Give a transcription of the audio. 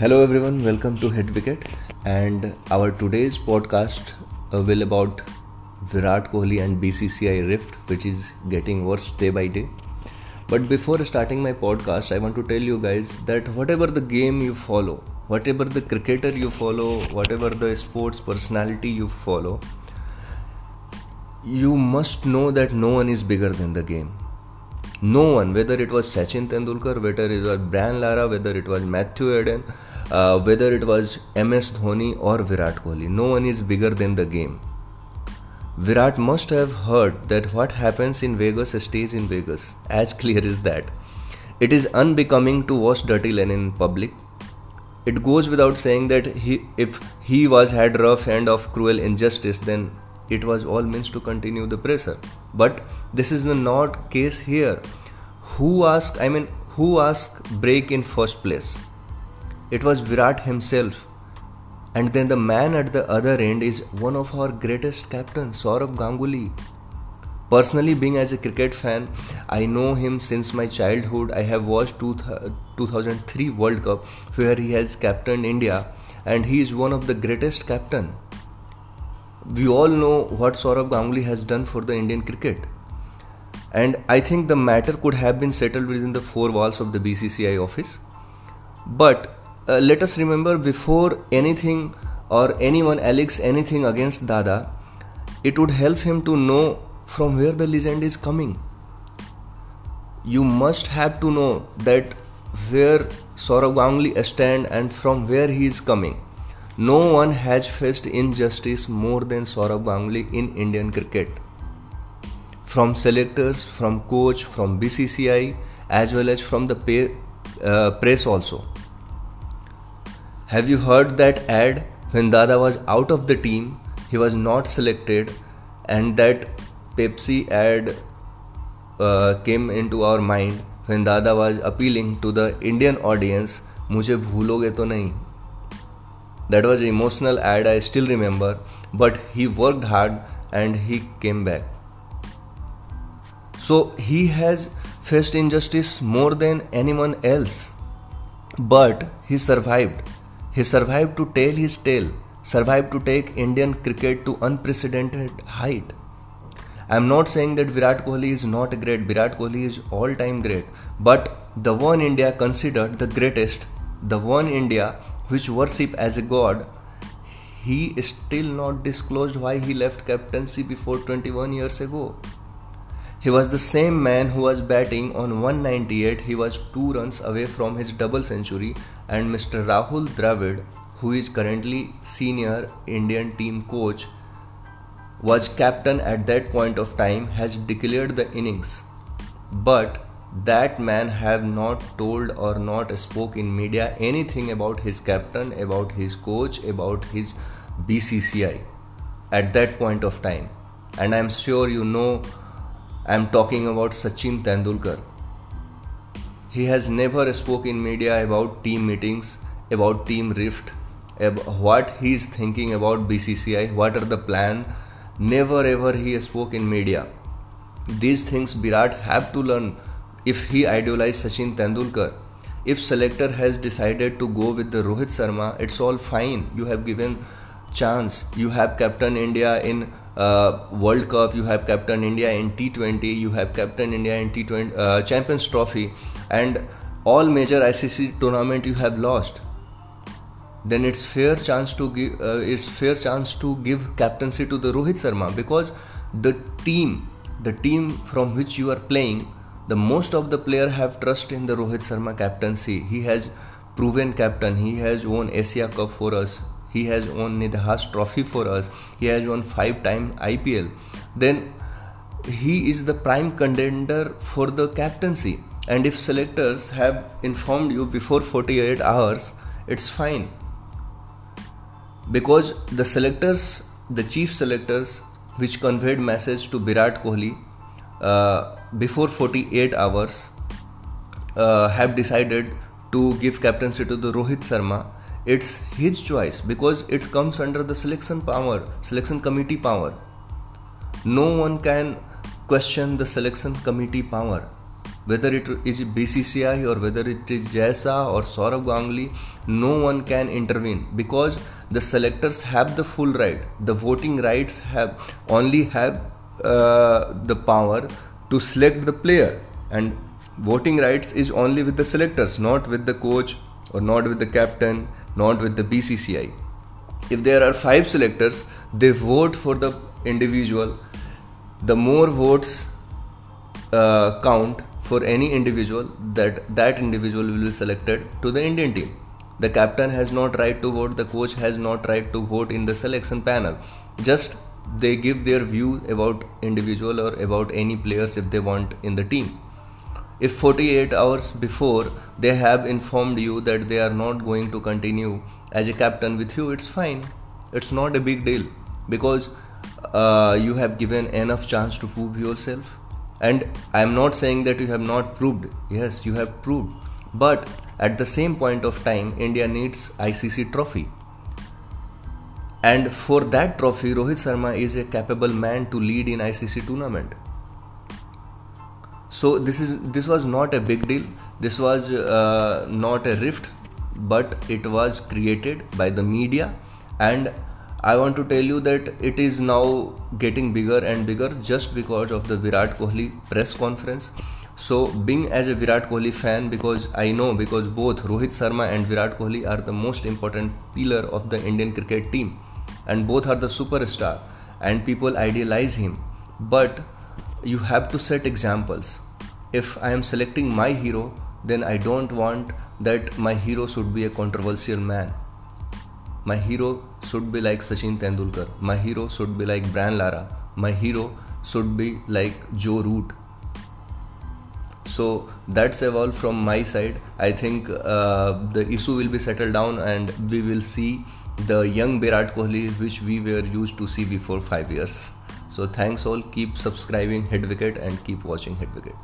Hello everyone, welcome to Hit Wicket and our today's podcast uh, will about Virat Kohli and BCCI rift which is getting worse day by day. But before starting my podcast, I want to tell you guys that whatever the game you follow, whatever the cricketer you follow, whatever the sports personality you follow, you must know that no one is bigger than the game no one, whether it was Sachin Tendulkar, whether it was Brian Lara, whether it was Matthew Hayden, uh, whether it was MS Dhoni or Virat Kohli, no one is bigger than the game. Virat must have heard that what happens in Vegas stays in Vegas. As clear as that. It is unbecoming to wash dirty linen in public. It goes without saying that he, if he was had rough hand of cruel injustice, then it was all means to continue the pressure but this is the not case here. Who asked i mean who asked break in first place? It was virat himself. And then the man at the other end is one of our greatest captains sourav ganguly. Personally being as a cricket fan i know him since my childhood. I have watched 2003 world cup where he has captained india. And he is one of the greatest captain we all know what Sourav Ganguly has done for the Indian cricket. And I think the matter could have been settled within the four walls of the BCCI office. But uh, let us remember before anything or anyone alleges anything against Dada, it would help him to know from where the legend is coming. You must have to know that where Sourav Ganguly stand and from where he is coming no one has faced injustice more than Sourav Ganguly in Indian cricket. From selectors, from coach, from BCCI, as well as from the pay, uh, press also. Have you heard that ad when Dada was out of the team, he was not selected, and that Pepsi ad uh, came into our mind when Dada was appealing to the Indian audience, मुझे भूलोगे तो नहीं that was an emotional ad, I still remember, but he worked hard and he came back. So he has faced injustice more than anyone else, but he survived. He survived to tell his tale, survived to take Indian cricket to unprecedented height. I'm not saying that Virat Kohli is not great, Virat Kohli is all time great, but the one India considered the greatest, the one India which worship as a god, he still not disclosed why he left captaincy before 21 years ago. He was the same man who was batting on 198. He was two runs away from his double century, and Mr. Rahul Dravid, who is currently senior Indian team coach, was captain at that point of time, has declared the innings. But that man have not told or not spoke in media anything about his captain about his coach about his bcci at that point of time. And i'm sure you know i'm talking about sachin tendulkar. He has never spoke in media about team meetings about team rift about what he is thinking about bcci what are the plan. Never ever he spoke in media. These things virat have to learn if he idolized Sachin Tendulkar. If selector has decided to go with the Rohit Sharma, it's all fine. You have given chance. You have captain India in uh, World Cup. You have captain India in T20. You have captain India in T20 uh, Champions Trophy, and all major ICC tournament you have lost. Then it's fair chance to give. Uh, it's fair chance to give captaincy to the Rohit Sharma because the team, the team from which you are playing the most of the player have trust in the Rohit Sharma captaincy. He has proven captain. He has won Asia Cup for us. He has won Nidahas Trophy for us. He has won five time IPL. Then he is the prime contender for the captaincy. And if selectors have informed you before 48 hours, it's fine. Because the selectors, the chief selectors, which conveyed message to Virat Kohli before 48 hours uh, have decided to give captaincy to the Rohit Sharma, it's his choice because it comes under the selection power, selection committee power. No one can question the selection committee power. whether it is BCCI or whether it is Jay Shah or Sourav Ganguly, no one can intervene because the selectors have the full right. The voting rights have only have uh, the power to select the player, and voting rights is only with the selectors, not with the coach or not with the captain, not with the BCCI. If there are five selectors, they vote for the individual. The more votes uh, count for any individual, that that individual will be selected to the Indian team. The captain has not right to vote. The coach has not right to vote in the selection panel. Just they give their view about individual or about any players if they want in the team. If 48 hours before they have informed you that they are not going to continue as a captain with you it's fine. It's not a big deal because uh, you have given enough chance to prove yourself. And i am not saying that you have not proved. Yes you have proved. But at the same point of time india needs icc trophy and for that trophy rohit sharma is a capable man to lead in icc tournament. So this is this was not a big deal. This was uh, not a rift but it was created by the media. And i want to tell you that it is now getting bigger and bigger just because of the virat kohli press conference. So being as a virat kohli fan because i know because both rohit sharma and virat kohli are the most important pillar of the indian cricket team and both are the superstar and people idealize him but you have to set examples. If I am selecting my hero, then I don't want that my hero should be a controversial man. My hero should be like Sachin Tendulkar. My hero should be like Brian Lara. My hero should be like Joe Root. So that's all from my side. I think uh, the issue will be settled down and we will see the young Virat Kohli which we were used to see before five years. So thanks all. Keep subscribing Hit Wicket and keep watching Hit Wicket.